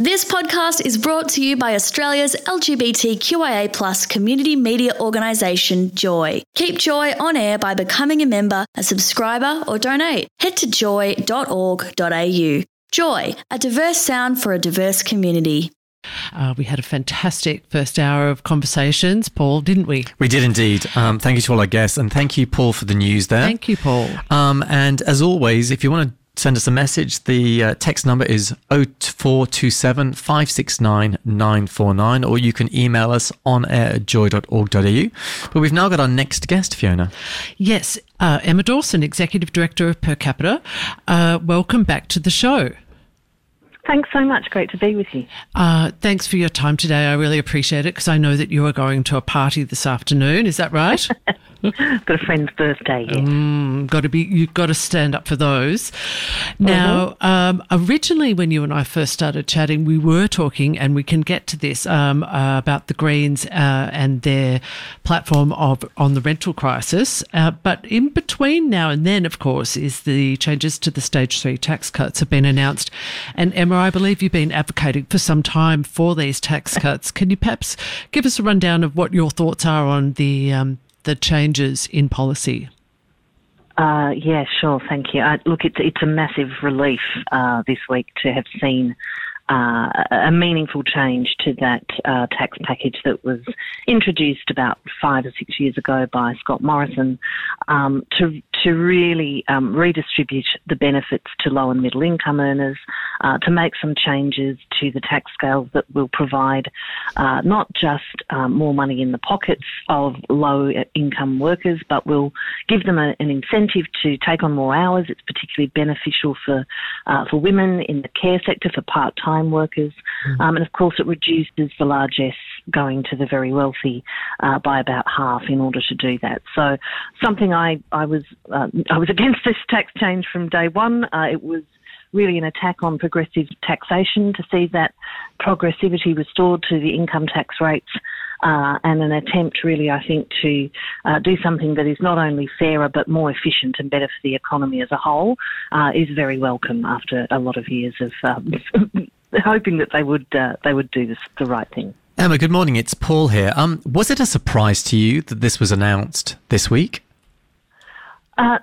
This podcast is brought to you by Australia's LGBTQIA plus community media organisation, Joy. Keep Joy on air by becoming a member, a subscriber, or donate. Head to joy.org.au. Joy, a diverse sound for a diverse community. Uh, we had a fantastic first hour of conversations, Paul, didn't we? We did indeed. Um, thank you to all our guests, and thank you, Paul, for the news there. Thank you, Paul. Um, and as always, if you want to send us a message. The uh, text number is 0427 569 949, or you can email us on air at joy.org.au. But we've now got our next guest, Fiona. Yes, uh, Emma Dawson, Executive Director of Per Capita. Uh, welcome back to the show. Thanks so much. Great to be with you. Uh, thanks for your time today. I really appreciate it because I know that you are going to a party this afternoon. Is that right? got a friend's birthday. Yeah. Mm, got to be. You've got to stand up for those. Now, mm-hmm. um, originally, when you and I first started chatting, we were talking, and we can get to this um, uh, about the Greens uh, and their platform of on the rental crisis. Uh, but in between now and then, of course, is the changes to the stage three tax cuts have been announced. And Emma, I believe you've been advocating for some time for these tax cuts. Can you perhaps give us a rundown of what your thoughts are on the um, the changes in policy? Uh, yeah, sure. Thank you. Uh, look, it's it's a massive relief uh, this week to have seen uh, a meaningful change to that uh, tax package that was introduced about five or six years ago by Scott Morrison um, to to really um, redistribute the benefits to low and middle income earners, uh, to make some changes to the tax scales that will provide uh, not just um, more money in the pockets of low income workers, but will give them a, an incentive to take on more hours. It's particularly beneficial for uh, for women in the care sector for part time time workers. Mm. Um, and of course, it reduces the largesse going to the very wealthy uh, by about half in order to do that. So, something I, I was uh, I was against this tax change from day one. Uh, it was really an attack on progressive taxation to see that progressivity restored to the income tax rates uh, and an attempt, really, I think, to uh, do something that is not only fairer but more efficient and better for the economy as a whole uh, is very welcome after a lot of years of um, hoping that they would uh, they would do this, the right thing. Emma, good morning. It's Paul here. Um, was it a surprise to you that this was announced this week? Uh,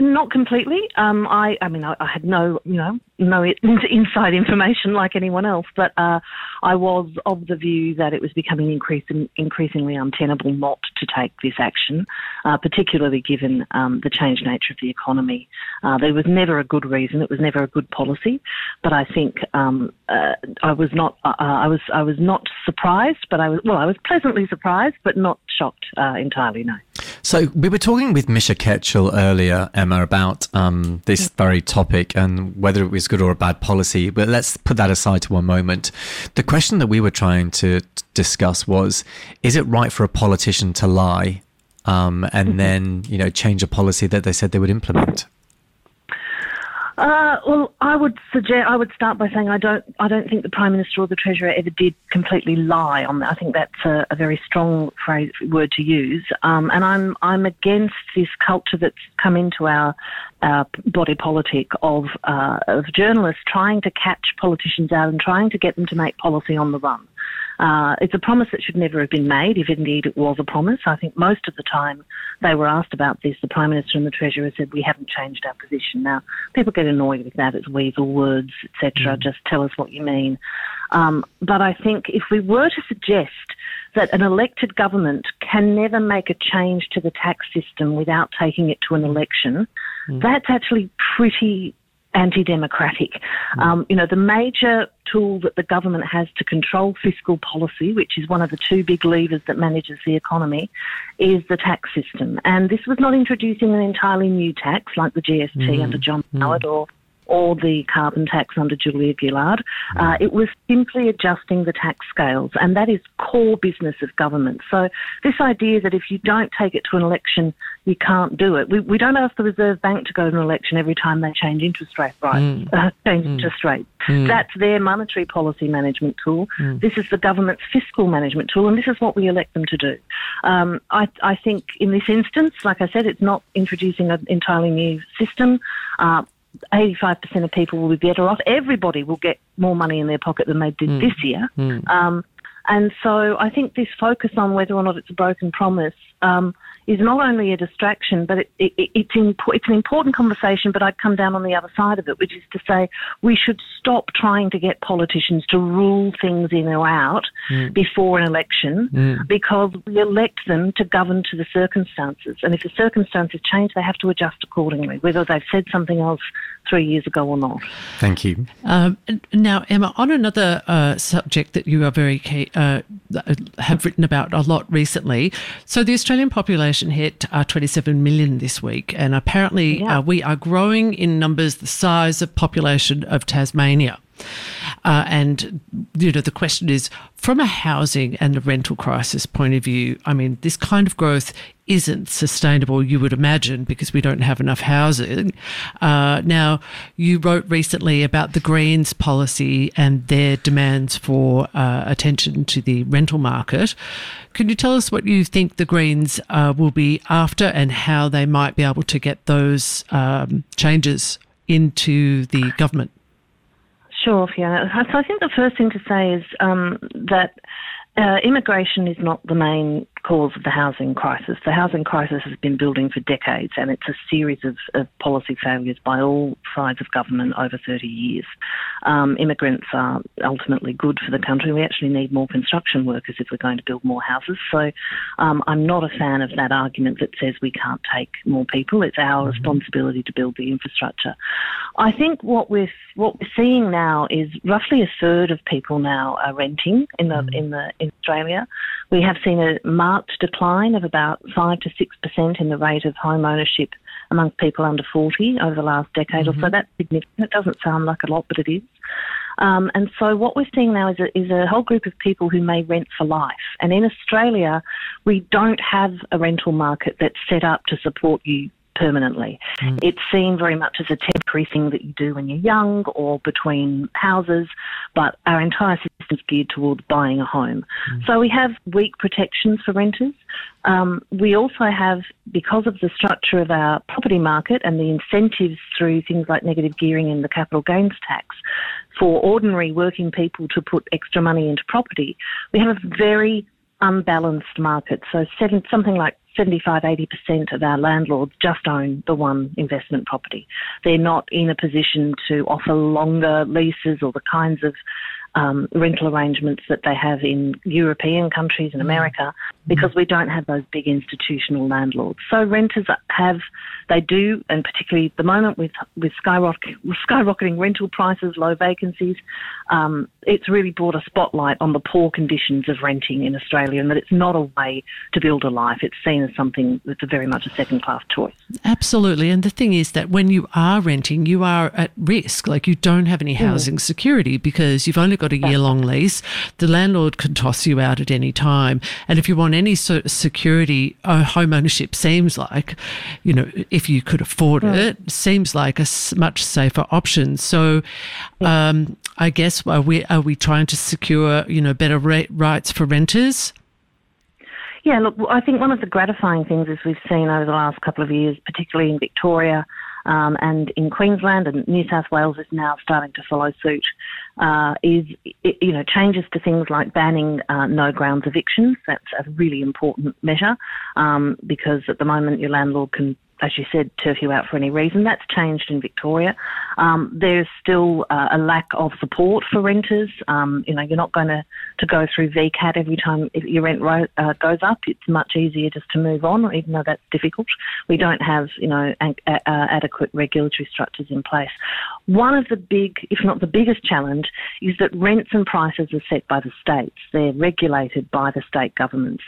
not completely. Um, I, I mean, I, I, had no, you know, no inside information like anyone else, but uh, I was of the view that it was becoming increasing, increasingly untenable not to take this action, uh, particularly given um, the changed nature of the economy. Uh, there was never a good reason; it was never a good policy. But I think um, uh, I was not, uh, uh, I was, I was not surprised, but I was, well, I was pleasantly surprised, but not shocked entirely. No. So we were talking with Misha Ketchel earlier, Emma, about um, this very topic and whether it was good or a bad policy. But let's put that aside to one moment. The question that we were trying to discuss was: Is it right for a politician to lie um, and mm-hmm. then you know change a policy that they said they would implement? Uh, well, I would suggest I would start by saying I don't I don't think the prime minister or the treasurer ever did completely lie on that. I think that's a, a very strong phrase word to use, um, and I'm I'm against this culture that's come into our our body politic of uh, of journalists trying to catch politicians out and trying to get them to make policy on the run. Uh, it's a promise that should never have been made, if indeed it was a promise. I think most of the time they were asked about this, the Prime Minister and the Treasurer said, We haven't changed our position. Now, people get annoyed with that. It's weasel words, etc. Mm. Just tell us what you mean. Um, but I think if we were to suggest that an elected government can never make a change to the tax system without taking it to an election, mm. that's actually pretty anti-democratic. Mm. Um, you know, the major tool that the government has to control fiscal policy, which is one of the two big levers that manages the economy, is the tax system. And this was not introducing an entirely new tax like the GST mm. under John mm. Howard or or the carbon tax under Julia Gillard. Uh, it was simply adjusting the tax scales, and that is core business of government. So this idea that if you don't take it to an election, you can't do it. We, we don't ask the Reserve Bank to go to an election every time they change interest rate, right? Mm. Uh, change mm. interest rates. Mm. That's their monetary policy management tool. Mm. This is the government's fiscal management tool, and this is what we elect them to do. Um, I, I, think in this instance, like I said, it's not introducing an entirely new system. Uh, 85% of people will be better off. Everybody will get more money in their pocket than they did Mm. this year. Um, and so I think this focus on whether or not it's a broken promise um, is not only a distraction, but it, it, it's, impo- it's an important conversation. But I'd come down on the other side of it, which is to say we should stop trying to get politicians to rule things in or out before an election because we elect them to govern to the circumstances. And if the circumstances change, they have to adjust accordingly, whether they've said something else three years ago or not. Thank you. Um, now, Emma, on another uh, subject that you are very key, uh, have written about a lot recently. So, the Australian population hit uh, 27 million this week, and apparently Yeah. uh, we are growing in numbers the size of population of Tasmania. Uh, and you know the question is, from a housing and a rental crisis point of view, I mean, this kind of growth isn't sustainable. You would imagine because we don't have enough housing. Uh, now, you wrote recently about the Greens policy and their demands for uh, attention to the rental market. Can you tell us what you think the Greens uh, will be after and how they might be able to get those um, changes into the government? Sure, Fiona. So I think the first thing to say is um, that uh, immigration is not the main cause of the housing crisis. The housing crisis has been building for decades, and it's a series of, of policy failures by all sides of government over 30 years. Um, immigrants are ultimately good for the country. We actually need more construction workers if we're going to build more houses. So um, I'm not a fan of that argument that says we can't take more people. It's our responsibility to build the infrastructure. I think what we're what we're seeing now is roughly a third of people now are renting in the in the in Australia. We have seen a marked decline of about five to six percent in the rate of home ownership among people under forty over the last decade or so. That's significant. It doesn't sound like a lot, but it is. Um, and so what we're seeing now is a, is a whole group of people who may rent for life. And in Australia, we don't have a rental market that's set up to support you permanently. It's seen very much as a temporary thing that you do when you're young or between houses, but our entire system is geared towards buying a home. So we have weak protections for renters. Um, we also have, because of the structure of our property market and the incentives through things like negative gearing and the capital gains tax, for ordinary working people to put extra money into property, we have a very unbalanced market. So seven, something like 75, 80% of our landlords just own the one investment property. They're not in a position to offer longer leases or the kinds of um, rental arrangements that they have in European countries and America because we don't have those big institutional landlords. So renters have, they do, and particularly at the moment with with skyrocket, skyrocketing rental prices, low vacancies, um, it's really brought a spotlight on the poor conditions of renting in Australia, and that it's not a way to build a life. It's seen as something that's a very much a second class choice. Absolutely. And the thing is that when you are renting, you are at risk. Like you don't have any housing security because you've only got a year long lease. The landlord can toss you out at any time. And if you want any sort of security, uh, home ownership seems like, you know, if you could afford it, seems like a much safer option. So, um, I guess are we are we trying to secure you know better rights for renters? Yeah, look, I think one of the gratifying things is we've seen over the last couple of years, particularly in Victoria um, and in Queensland and New South Wales is now starting to follow suit, uh, is you know changes to things like banning uh, no grounds evictions. That's a really important measure um, because at the moment your landlord can. As you said, turf you out for any reason. That's changed in Victoria. Um, there's still uh, a lack of support for renters. Um, you know, you're not going to, to go through VCAT every time your rent ro- uh, goes up. It's much easier just to move on, even though that's difficult. We don't have, you know, an- uh, adequate regulatory structures in place. One of the big, if not the biggest challenge, is that rents and prices are set by the states. They're regulated by the state governments.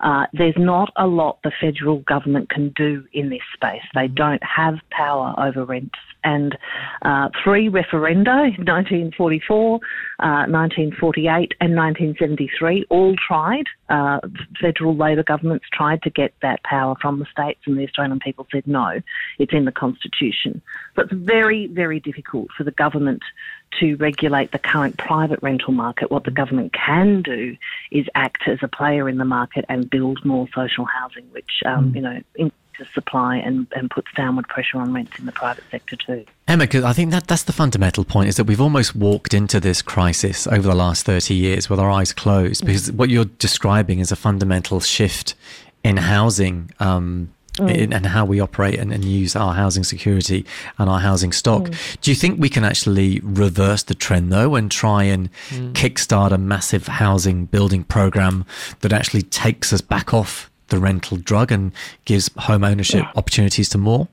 Uh, there's not a lot the federal government can do in this space. They don't have power over rents. And uh, three referenda in 1944, uh, 1948, and 1973 all tried. Uh, federal Labor governments tried to get that power from the states, and the Australian people said no, it's in the Constitution. So it's very, very difficult for the government to regulate the current private rental market. What the government can do is act as a player in the market and build more social housing, which um, you know in, to supply and, and puts downward pressure on rents in the private sector too. Emma, I think that that's the fundamental point is that we've almost walked into this crisis over the last 30 years with our eyes closed because what you're describing is a fundamental shift in housing um, in, and how we operate and, and, use our housing security and our housing stock. Mm. Do you think we can actually reverse the trend though and try and mm. kickstart a massive housing building program that actually takes us back off the rental drug and gives home ownership yeah. opportunities to more?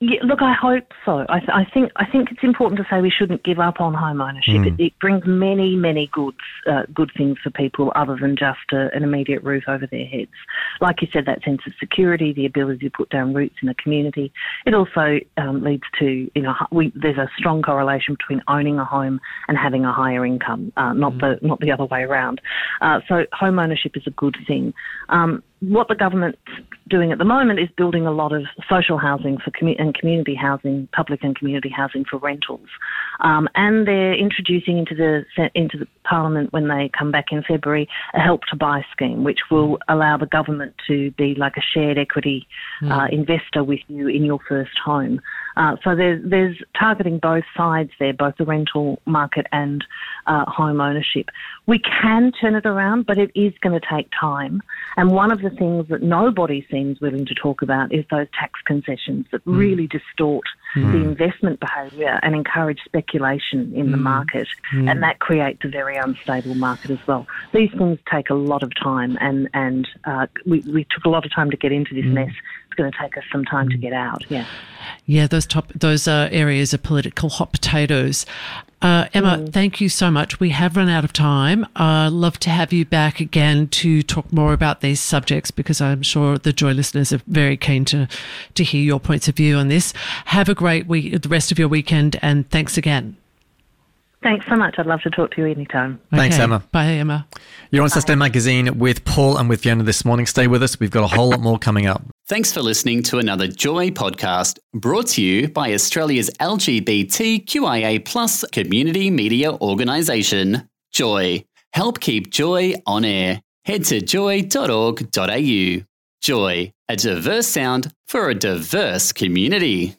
Yeah, look, I hope so. I, th- I, think I think it's important to say we shouldn't give up on home ownership. Mm. It, it, brings many many goods, uh, good things for people other than just a, an immediate roof over their heads. Like you said, that sense of security, the ability to put down roots in a community. It also um, leads to you know we, there's a strong correlation between owning a home and having a higher income, uh, not mm. the not the other way around. Uh, so home ownership is a good thing. Um, what the government's doing at the moment is building a lot of social housing for commu- and community housing, public and community housing for rentals, um, and they're introducing into the into the Parliament when they come back in February a help to buy scheme, which will allow the government to be like a shared equity mm. uh, investor with you in your first home. Uh, so there's, there's targeting both sides there, both the rental market and uh, home ownership. We can turn it around, but it is going to take time. And one of the things that nobody seems willing to talk about is those tax concessions that mm. really distort mm. the investment behaviour and encourage speculation in mm. the market. Mm. And that creates a very unstable market as well. These things take a lot of time, and, and uh, we, we took a lot of time to get into this mm. mess going to take us some time to get out. Yeah. Yeah, those top those uh, areas are political hot potatoes. Uh, Emma, mm. thank you so much. We have run out of time. I'd uh, love to have you back again to talk more about these subjects because I'm sure the Joy listeners are very keen to to hear your points of view on this. Have a great week, the rest of your weekend, and thanks again. Thanks so much. I'd love to talk to you anytime. Okay. Thanks, Emma. Bye, Emma. You're on Saturday Magazine with Paul and with Fiona this morning. Stay with us. We've got a whole lot more coming up. Thanks for listening to another Joy podcast brought to you by Australia's LGBTQIA plus community media organisation, Joy. Help keep Joy on air. Head to joy.org.au. Joy, a diverse sound for a diverse community.